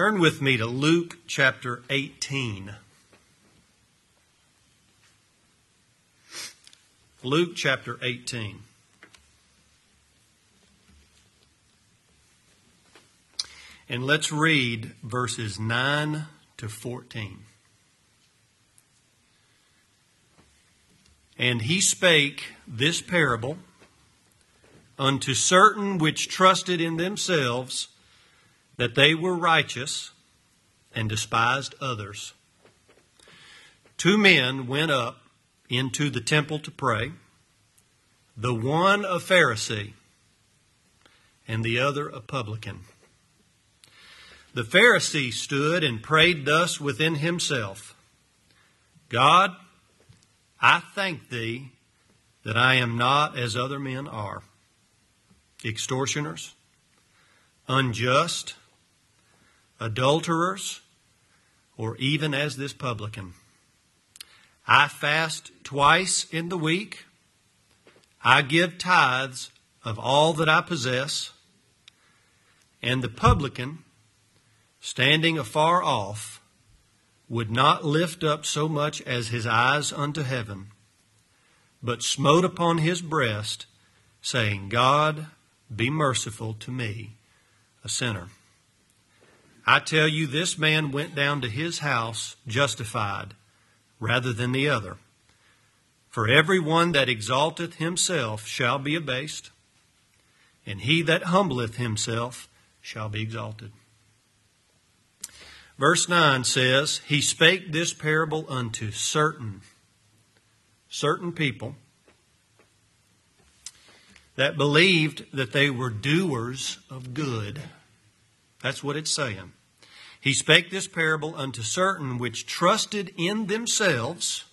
Turn with me to Luke chapter 18. Luke chapter 18. And let's read verses 9 to 14. And he spake this parable unto certain which trusted in themselves that they were righteous and despised others. Two men went up into the temple to pray, the one a Pharisee and the other a publican. The Pharisee stood and prayed thus within himself God, I thank thee that I am not as other men are extortioners, unjust, adulterers, or even as this publican. I fast twice in the week. I give tithes of all that I possess. And the publican, standing afar off, would not lift up so much as his eyes unto heaven, but smote upon his breast, saying, God, be merciful to me, a sinner. I tell you, this man went down to his house justified rather than the other. For every one that exalteth himself shall be abased, and he that humbleth himself shall be exalted. Verse 9 says, He spake this parable unto certain, certain people that believed that they were doers of good. That's what it's saying. He spake this parable unto certain which trusted in themselves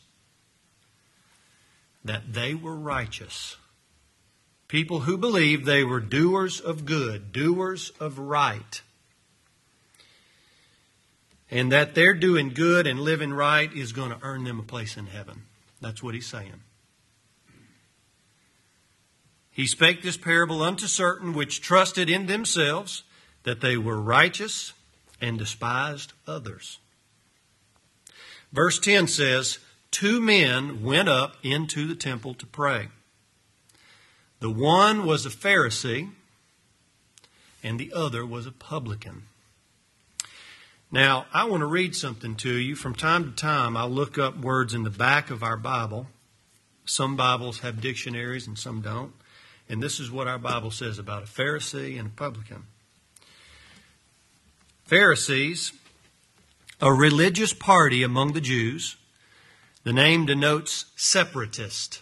that they were righteous. People who believed they were doers of good, doers of right. And that they're doing good and living right is going to earn them a place in heaven. That's what he's saying. He spake this parable unto certain which trusted in themselves that they were righteous and despised others. Verse 10 says, Two men went up into the temple to pray. The one was a Pharisee, and the other was a publican. Now, I want to read something to you. From time to time, I look up words in the back of our Bible. Some Bibles have dictionaries and some don't. And this is what our Bible says about a Pharisee and a publican. Pharisees, a religious party among the Jews. The name denotes separatist.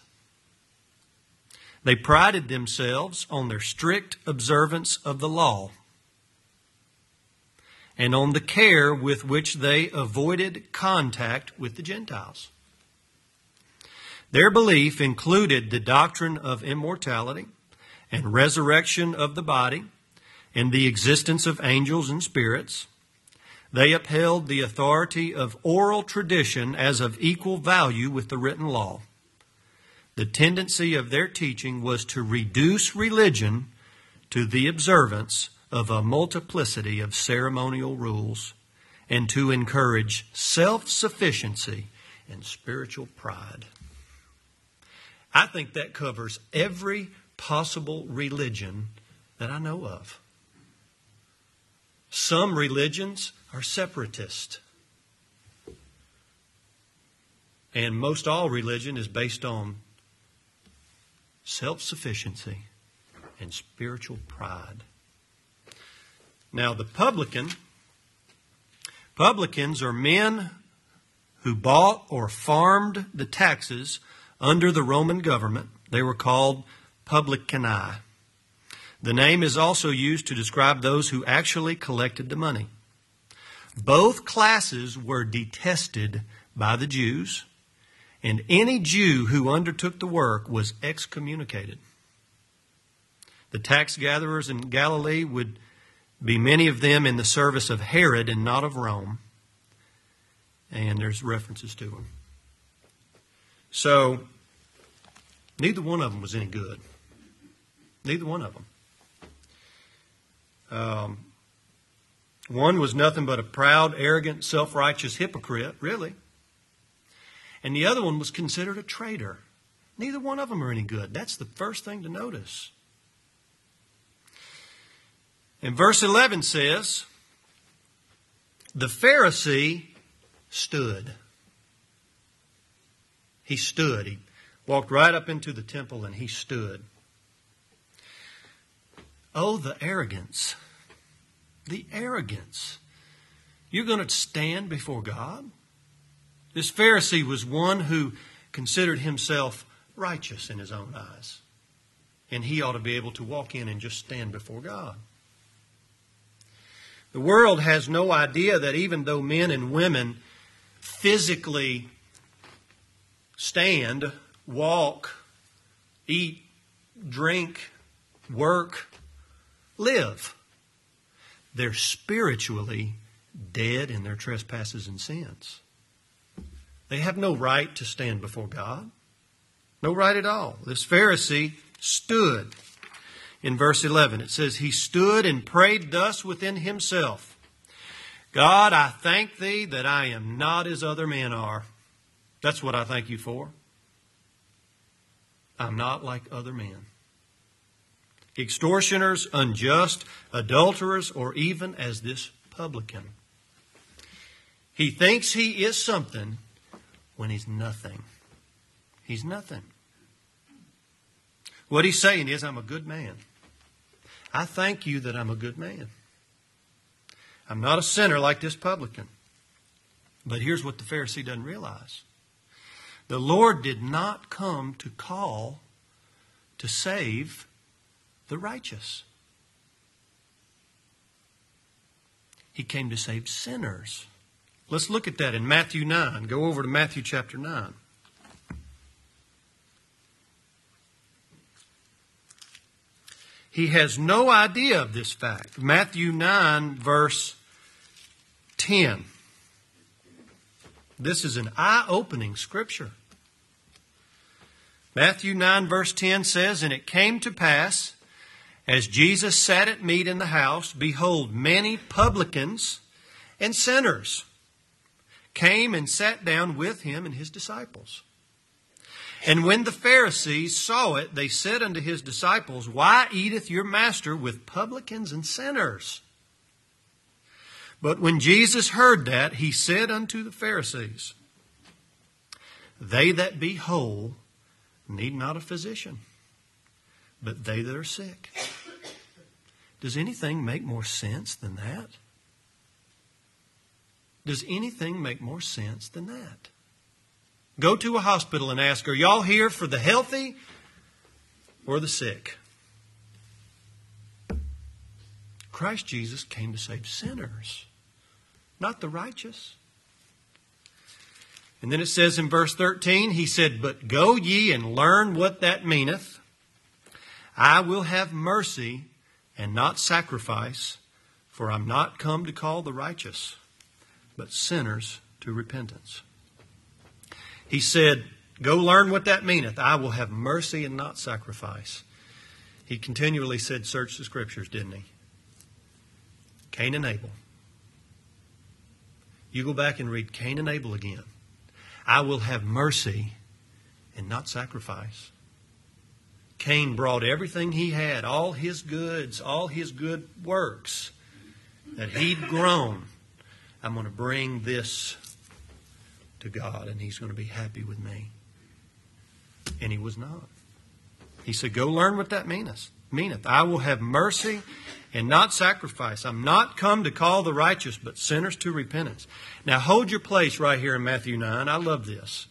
They prided themselves on their strict observance of the law and on the care with which they avoided contact with the Gentiles. Their belief included the doctrine of immortality and resurrection of the body and the existence of angels and spirits. They upheld the authority of oral tradition as of equal value with the written law. The tendency of their teaching was to reduce religion to the observance of a multiplicity of ceremonial rules and to encourage self sufficiency and spiritual pride. I think that covers every possible religion that I know of. Some religions are separatist. And most all religion is based on self sufficiency and spiritual pride. Now, the publican, publicans are men who bought or farmed the taxes under the Roman government. They were called publicani. The name is also used to describe those who actually collected the money. Both classes were detested by the Jews, and any Jew who undertook the work was excommunicated. The tax gatherers in Galilee would be many of them in the service of Herod and not of Rome. And there's references to them. So, neither one of them was any good. Neither one of them. Um, One was nothing but a proud, arrogant, self righteous hypocrite, really. And the other one was considered a traitor. Neither one of them are any good. That's the first thing to notice. And verse 11 says, The Pharisee stood. He stood. He walked right up into the temple and he stood. Oh, the arrogance. The arrogance. You're going to stand before God? This Pharisee was one who considered himself righteous in his own eyes. And he ought to be able to walk in and just stand before God. The world has no idea that even though men and women physically stand, walk, eat, drink, work, live. They're spiritually dead in their trespasses and sins. They have no right to stand before God. No right at all. This Pharisee stood. In verse 11, it says, He stood and prayed thus within himself God, I thank thee that I am not as other men are. That's what I thank you for. I'm not like other men extortioners, unjust, adulterers, or even as this publican. He thinks he is something when he's nothing. He's nothing. What he's saying is, I'm a good man. I thank you that I'm a good man. I'm not a sinner like this publican. But here's what the Pharisee doesn't realize the Lord did not come to call to save the righteous. He came to save sinners. Let's look at that in Matthew 9. Go over to Matthew chapter 9. He has no idea of this fact. Matthew 9, verse 10. This is an eye opening scripture. Matthew 9, verse 10 says, And it came to pass as Jesus sat at meat in the house, behold, many publicans and sinners came and sat down with him and his disciples. And when the Pharisees saw it, they said unto his disciples, Why eateth your master with publicans and sinners? But when Jesus heard that, he said unto the Pharisees, They that be whole need not a physician but they that are sick. Does anything make more sense than that? Does anything make more sense than that? Go to a hospital and ask, Are y'all here for the healthy or the sick? Christ Jesus came to save sinners, not the righteous. And then it says in verse 13, He said, But go ye and learn what that meaneth. I will have mercy and not sacrifice, for I'm not come to call the righteous, but sinners to repentance. He said, Go learn what that meaneth. I will have mercy and not sacrifice. He continually said, Search the scriptures, didn't he? Cain and Abel. You go back and read Cain and Abel again. I will have mercy and not sacrifice. Cain brought everything he had, all his goods, all his good works that he'd grown. I'm going to bring this to God, and he's going to be happy with me. And he was not. He said, Go learn what that meaneth. Meaneth. I will have mercy and not sacrifice. I'm not come to call the righteous, but sinners to repentance. Now hold your place right here in Matthew 9. I love this.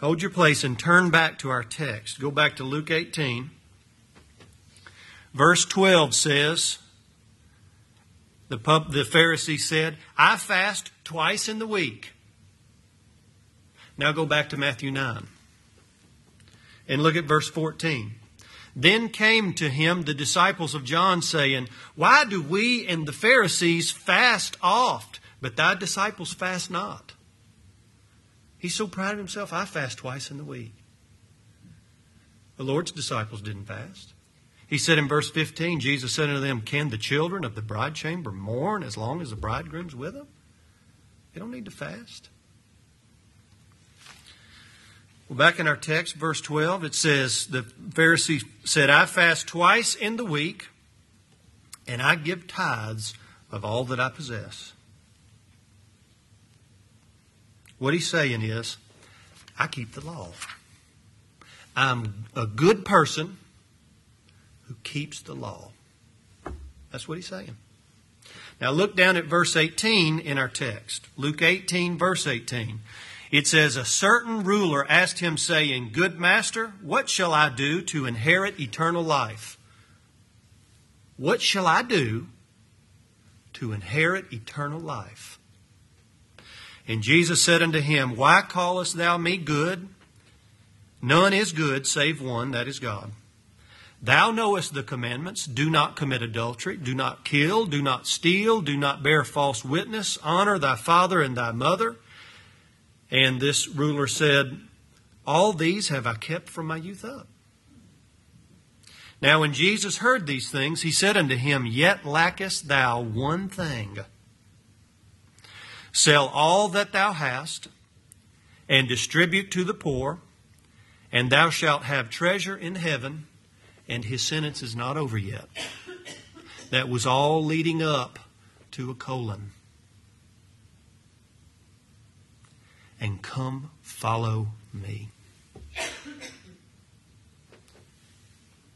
Hold your place and turn back to our text. Go back to Luke 18. Verse 12 says, the, the Pharisee said, I fast twice in the week. Now go back to Matthew 9 and look at verse 14. Then came to him the disciples of John, saying, Why do we and the Pharisees fast oft, but thy disciples fast not? He's so proud of himself. I fast twice in the week. The Lord's disciples didn't fast. He said in verse 15, Jesus said unto them, Can the children of the bride chamber mourn as long as the bridegroom's with them? They don't need to fast. Well, back in our text, verse 12, it says, The Pharisee said, I fast twice in the week, and I give tithes of all that I possess. What he's saying is, I keep the law. I'm a good person who keeps the law. That's what he's saying. Now look down at verse 18 in our text. Luke 18, verse 18. It says, A certain ruler asked him, saying, Good master, what shall I do to inherit eternal life? What shall I do to inherit eternal life? And Jesus said unto him, Why callest thou me good? None is good save one, that is God. Thou knowest the commandments do not commit adultery, do not kill, do not steal, do not bear false witness, honor thy father and thy mother. And this ruler said, All these have I kept from my youth up. Now, when Jesus heard these things, he said unto him, Yet lackest thou one thing. Sell all that thou hast, and distribute to the poor, and thou shalt have treasure in heaven. And his sentence is not over yet. That was all leading up to a colon. and come follow me.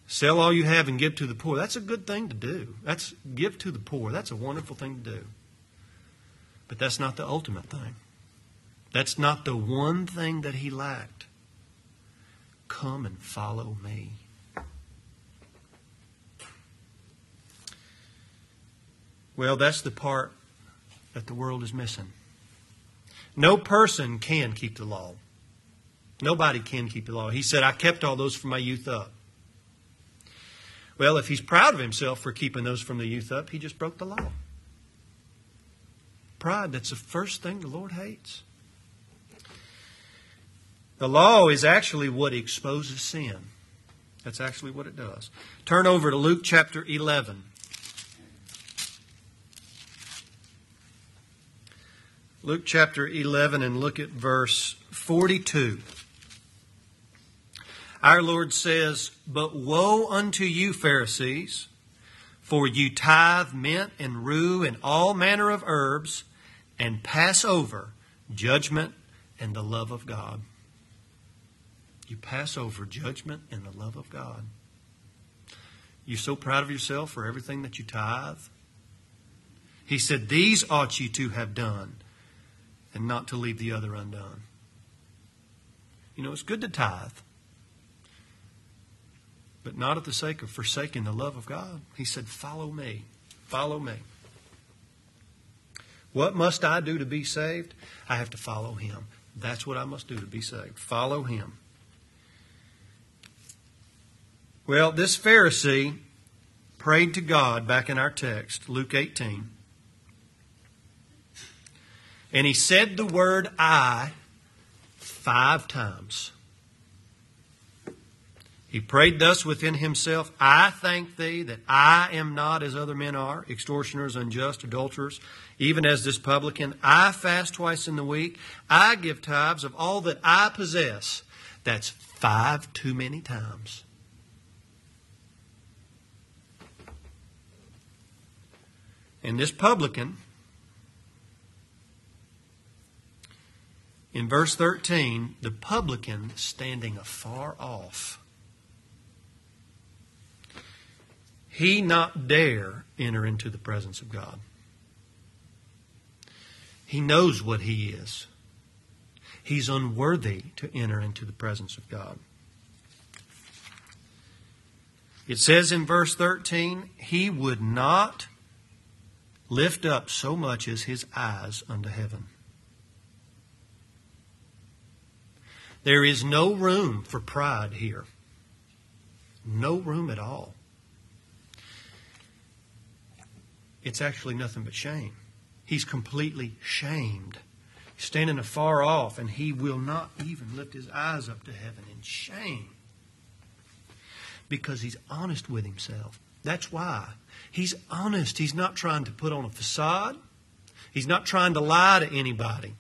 Sell all you have and give to the poor. That's a good thing to do. That's give to the poor. That's a wonderful thing to do. But that's not the ultimate thing. That's not the one thing that he lacked. Come and follow me. Well, that's the part that the world is missing. No person can keep the law. Nobody can keep the law. He said, I kept all those from my youth up. Well, if he's proud of himself for keeping those from the youth up, he just broke the law. Pride, that's the first thing the Lord hates. The law is actually what exposes sin. That's actually what it does. Turn over to Luke chapter 11. Luke chapter 11 and look at verse 42. Our Lord says, But woe unto you, Pharisees, for you tithe mint and rue and all manner of herbs, and pass over judgment and the love of God. You pass over judgment and the love of God. You're so proud of yourself for everything that you tithe. He said, These ought you to have done and not to leave the other undone. You know, it's good to tithe, but not at the sake of forsaking the love of God. He said, Follow me. Follow me. What must I do to be saved? I have to follow Him. That's what I must do to be saved. Follow Him. Well, this Pharisee prayed to God back in our text, Luke 18. And he said the word I five times. He prayed thus within himself I thank thee that I am not as other men are, extortioners, unjust, adulterers, even as this publican. I fast twice in the week. I give tithes of all that I possess. That's five too many times. And this publican In verse 13, the publican standing afar off, he not dare enter into the presence of God. He knows what he is. He's unworthy to enter into the presence of God. It says in verse 13, he would not lift up so much as his eyes unto heaven. There is no room for pride here. No room at all. It's actually nothing but shame. He's completely shamed. He's standing afar off, and he will not even lift his eyes up to heaven in shame. Because he's honest with himself. That's why. He's honest. He's not trying to put on a facade. He's not trying to lie to anybody.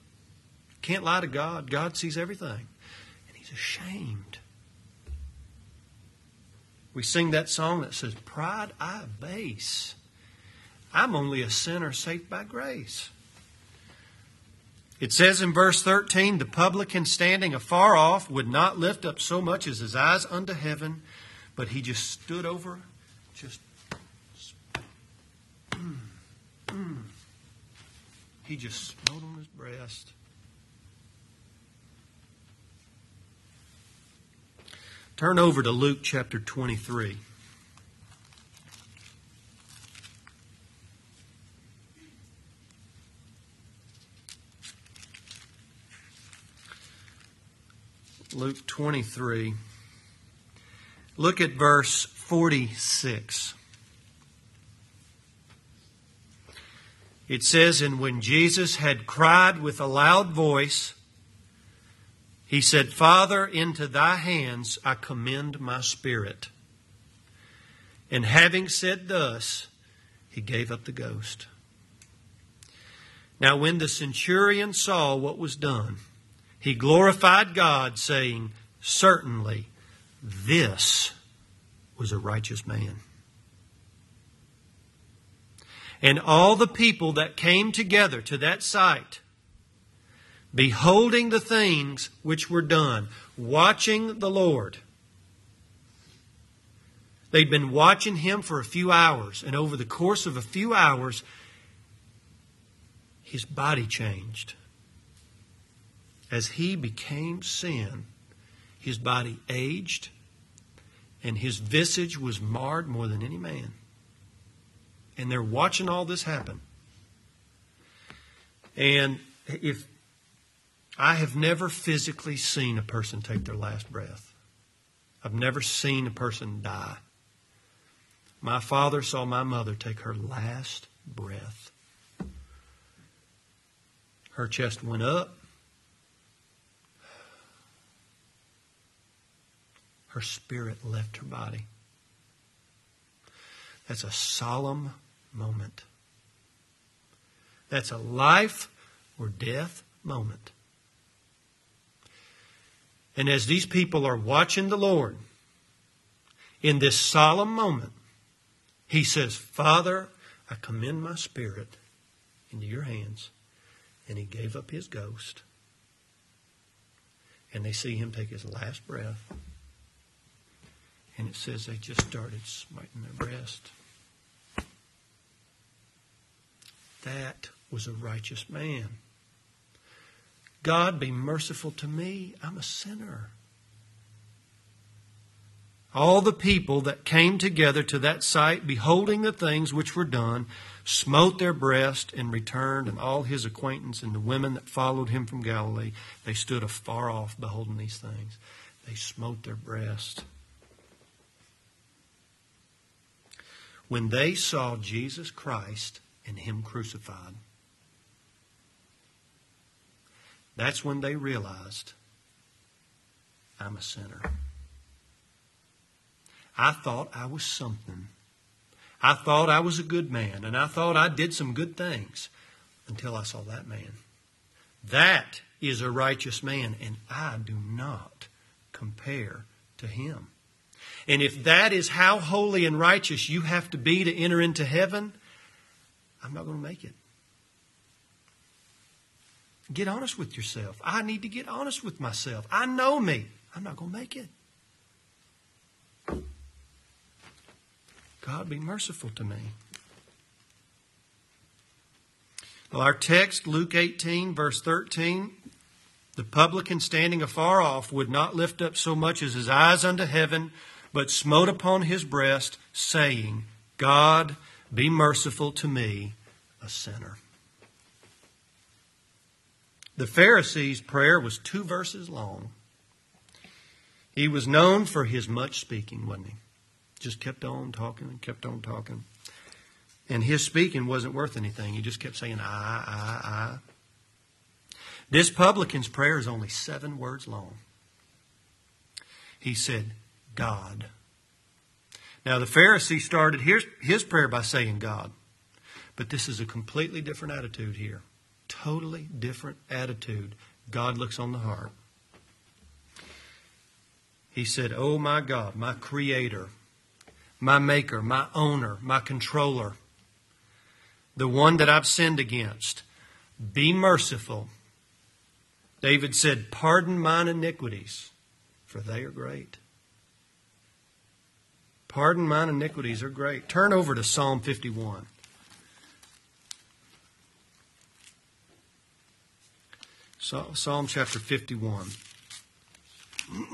Can't lie to God. God sees everything. And he's ashamed. We sing that song that says, Pride I base. I'm only a sinner saved by grace. It says in verse 13, the publican standing afar off would not lift up so much as his eyes unto heaven, but he just stood over, just. He just smote on his breast. Turn over to Luke chapter 23. Luke 23. Look at verse 46. It says, And when Jesus had cried with a loud voice, he said, Father, into thy hands I commend my spirit. And having said thus, he gave up the ghost. Now, when the centurion saw what was done, he glorified God, saying, Certainly this was a righteous man. And all the people that came together to that sight, beholding the things which were done, watching the Lord, they'd been watching him for a few hours, and over the course of a few hours, his body changed as he became sin, his body aged and his visage was marred more than any man. And they're watching all this happen. And if I have never physically seen a person take their last breath, I've never seen a person die. My father saw my mother take her last breath. Her chest went up, her spirit left her body. That's a solemn moment. That's a life or death moment. And as these people are watching the Lord in this solemn moment, he says, Father, I commend my spirit into your hands. And he gave up his ghost. And they see him take his last breath. And it says they just started smiting their breast. That was a righteous man. God, be merciful to me. I'm a sinner. All the people that came together to that sight, beholding the things which were done, smote their breast and returned, and all his acquaintance and the women that followed him from Galilee, they stood afar off beholding these things. They smote their breast. When they saw Jesus Christ and Him crucified. That's when they realized I'm a sinner. I thought I was something. I thought I was a good man, and I thought I did some good things until I saw that man. That is a righteous man, and I do not compare to him. And if that is how holy and righteous you have to be to enter into heaven, I'm not going to make it. Get honest with yourself. I need to get honest with myself. I know me. I'm not going to make it. God be merciful to me. Well, our text, Luke 18, verse 13, the publican standing afar off would not lift up so much as his eyes unto heaven, but smote upon his breast, saying, God, be merciful to me, a sinner. The Pharisee's prayer was two verses long. He was known for his much speaking, wasn't he? Just kept on talking and kept on talking. And his speaking wasn't worth anything. He just kept saying, I, I, I. This publican's prayer is only seven words long. He said, God, Now, the Pharisee started his, his prayer by saying God. But this is a completely different attitude here. Totally different attitude. God looks on the heart. He said, Oh my God, my creator, my maker, my owner, my controller, the one that I've sinned against, be merciful. David said, Pardon mine iniquities, for they are great. Pardon mine iniquities are great. Turn over to Psalm 51. Psalm chapter 51.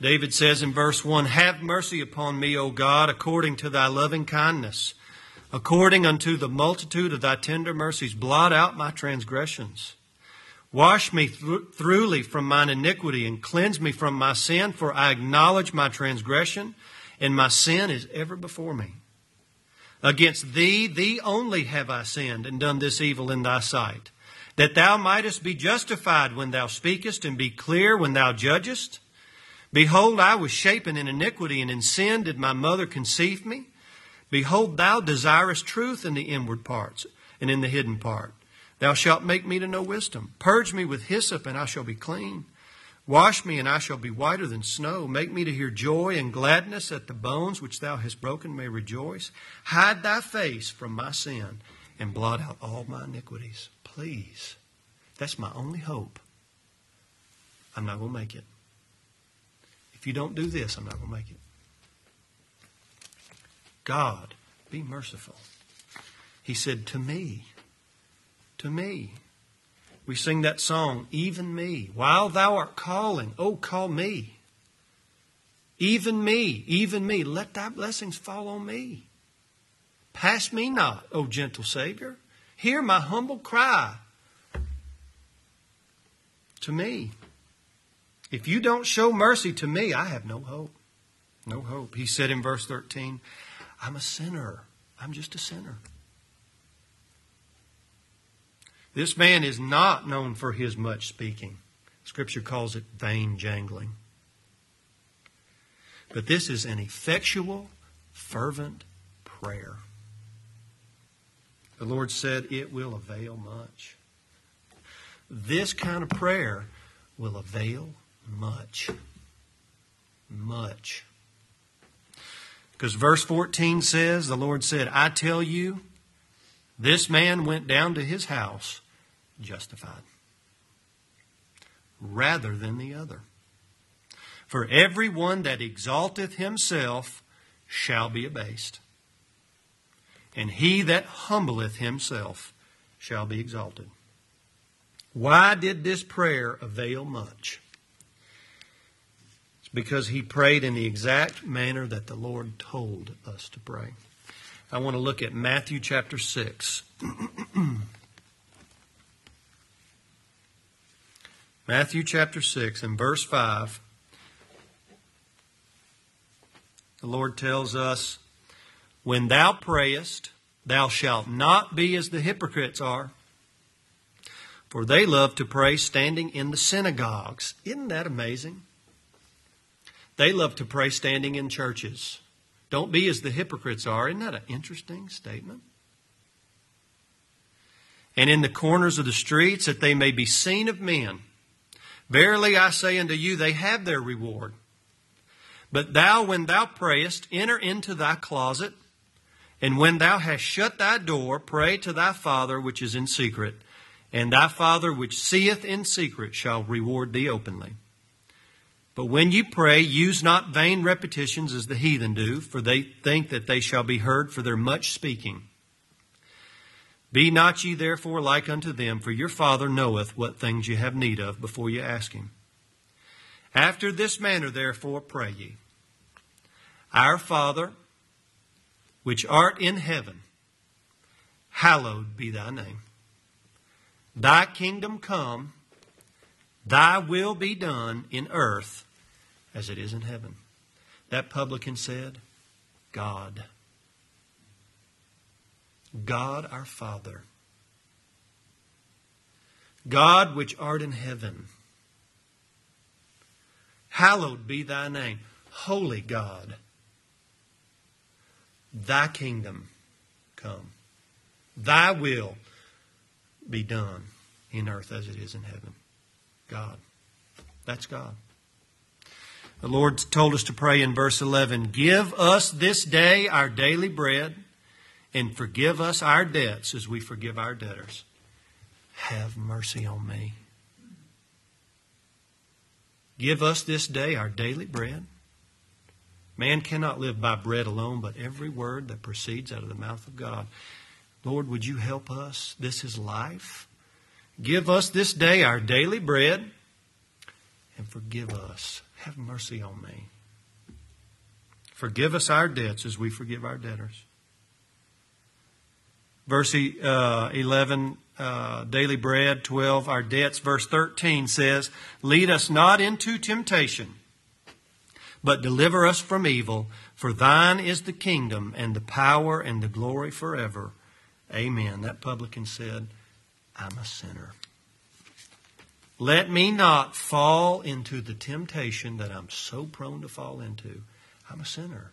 David says in verse 1 Have mercy upon me, O God, according to thy loving kindness. According unto the multitude of thy tender mercies, blot out my transgressions. Wash me th- thoroughly from mine iniquity and cleanse me from my sin, for I acknowledge my transgression, and my sin is ever before me. Against thee, thee only have I sinned and done this evil in thy sight, that thou mightest be justified when thou speakest and be clear when thou judgest. Behold, I was shapen in iniquity, and in sin did my mother conceive me. Behold, thou desirest truth in the inward parts and in the hidden part. Thou shalt make me to know wisdom. Purge me with hyssop, and I shall be clean. Wash me, and I shall be whiter than snow. Make me to hear joy and gladness, that the bones which thou hast broken may rejoice. Hide thy face from my sin, and blot out all my iniquities. Please. That's my only hope. I'm not going to make it. If you don't do this, I'm not going to make it. God, be merciful. He said, To me, to me. We sing that song, Even Me. While thou art calling, oh, call me. Even me, even me. Let thy blessings fall on me. Pass me not, O gentle Savior. Hear my humble cry to me. If you don't show mercy to me, I have no hope. No hope. He said in verse 13, I'm a sinner. I'm just a sinner. This man is not known for his much speaking. Scripture calls it vain jangling. But this is an effectual, fervent prayer. The Lord said it will avail much. This kind of prayer will avail much. Much. Because verse 14 says, the Lord said, I tell you, this man went down to his house justified rather than the other. For every one that exalteth himself shall be abased, and he that humbleth himself shall be exalted. Why did this prayer avail much? It's because he prayed in the exact manner that the Lord told us to pray. I want to look at Matthew chapter 6. Matthew chapter 6 and verse 5. The Lord tells us, When thou prayest, thou shalt not be as the hypocrites are, for they love to pray standing in the synagogues. Isn't that amazing? They love to pray standing in churches. Don't be as the hypocrites are. Isn't that an interesting statement? And in the corners of the streets, that they may be seen of men. Verily I say unto you, they have their reward. But thou, when thou prayest, enter into thy closet, and when thou hast shut thy door, pray to thy Father which is in secret, and thy Father which seeth in secret shall reward thee openly. But when you pray, use not vain repetitions as the heathen do, for they think that they shall be heard for their much speaking. Be not ye therefore like unto them, for your Father knoweth what things ye have need of before ye ask him. After this manner, therefore, pray ye Our Father, which art in heaven, hallowed be thy name. Thy kingdom come Thy will be done in earth as it is in heaven. That publican said, God. God our Father. God which art in heaven. Hallowed be thy name. Holy God, thy kingdom come. Thy will be done in earth as it is in heaven. God. That's God. The Lord told us to pray in verse 11 Give us this day our daily bread, and forgive us our debts as we forgive our debtors. Have mercy on me. Give us this day our daily bread. Man cannot live by bread alone, but every word that proceeds out of the mouth of God. Lord, would you help us? This is life. Give us this day our daily bread and forgive us. Have mercy on me. Forgive us our debts as we forgive our debtors. Verse uh, 11, uh, daily bread. 12, our debts. Verse 13 says, Lead us not into temptation, but deliver us from evil. For thine is the kingdom and the power and the glory forever. Amen. That publican said, I'm a sinner. Let me not fall into the temptation that I'm so prone to fall into. I'm a sinner.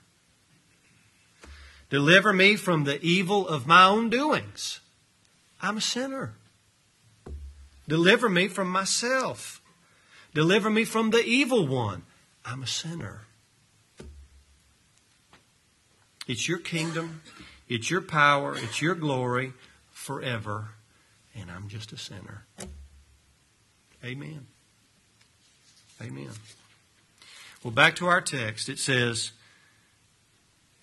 Deliver me from the evil of my own doings. I'm a sinner. Deliver me from myself. Deliver me from the evil one. I'm a sinner. It's your kingdom, it's your power, it's your glory forever, and I'm just a sinner. Amen. Amen. Well, back to our text. It says,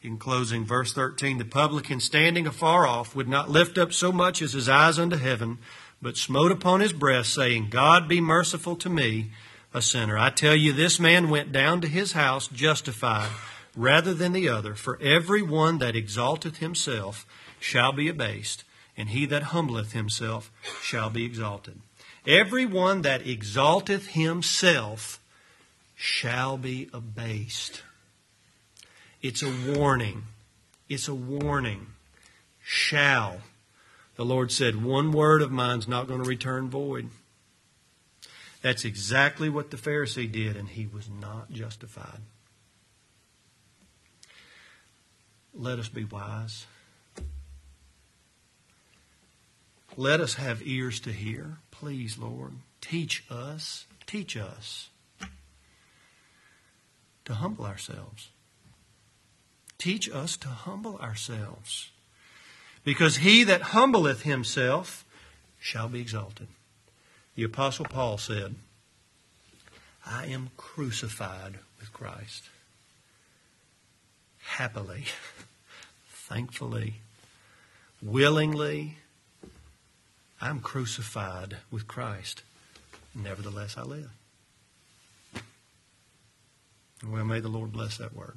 in closing, verse 13 The publican standing afar off would not lift up so much as his eyes unto heaven, but smote upon his breast, saying, God be merciful to me, a sinner. I tell you, this man went down to his house justified rather than the other. For every one that exalteth himself shall be abased, and he that humbleth himself shall be exalted. Every one that exalteth himself shall be abased. It's a warning. It's a warning. Shall. The Lord said, One word of mine's not going to return void. That's exactly what the Pharisee did, and he was not justified. Let us be wise. Let us have ears to hear. Please, Lord, teach us, teach us to humble ourselves. Teach us to humble ourselves. Because he that humbleth himself shall be exalted. The Apostle Paul said, I am crucified with Christ. Happily, thankfully, willingly, I'm crucified with Christ. Nevertheless, I live. Well, may the Lord bless that word.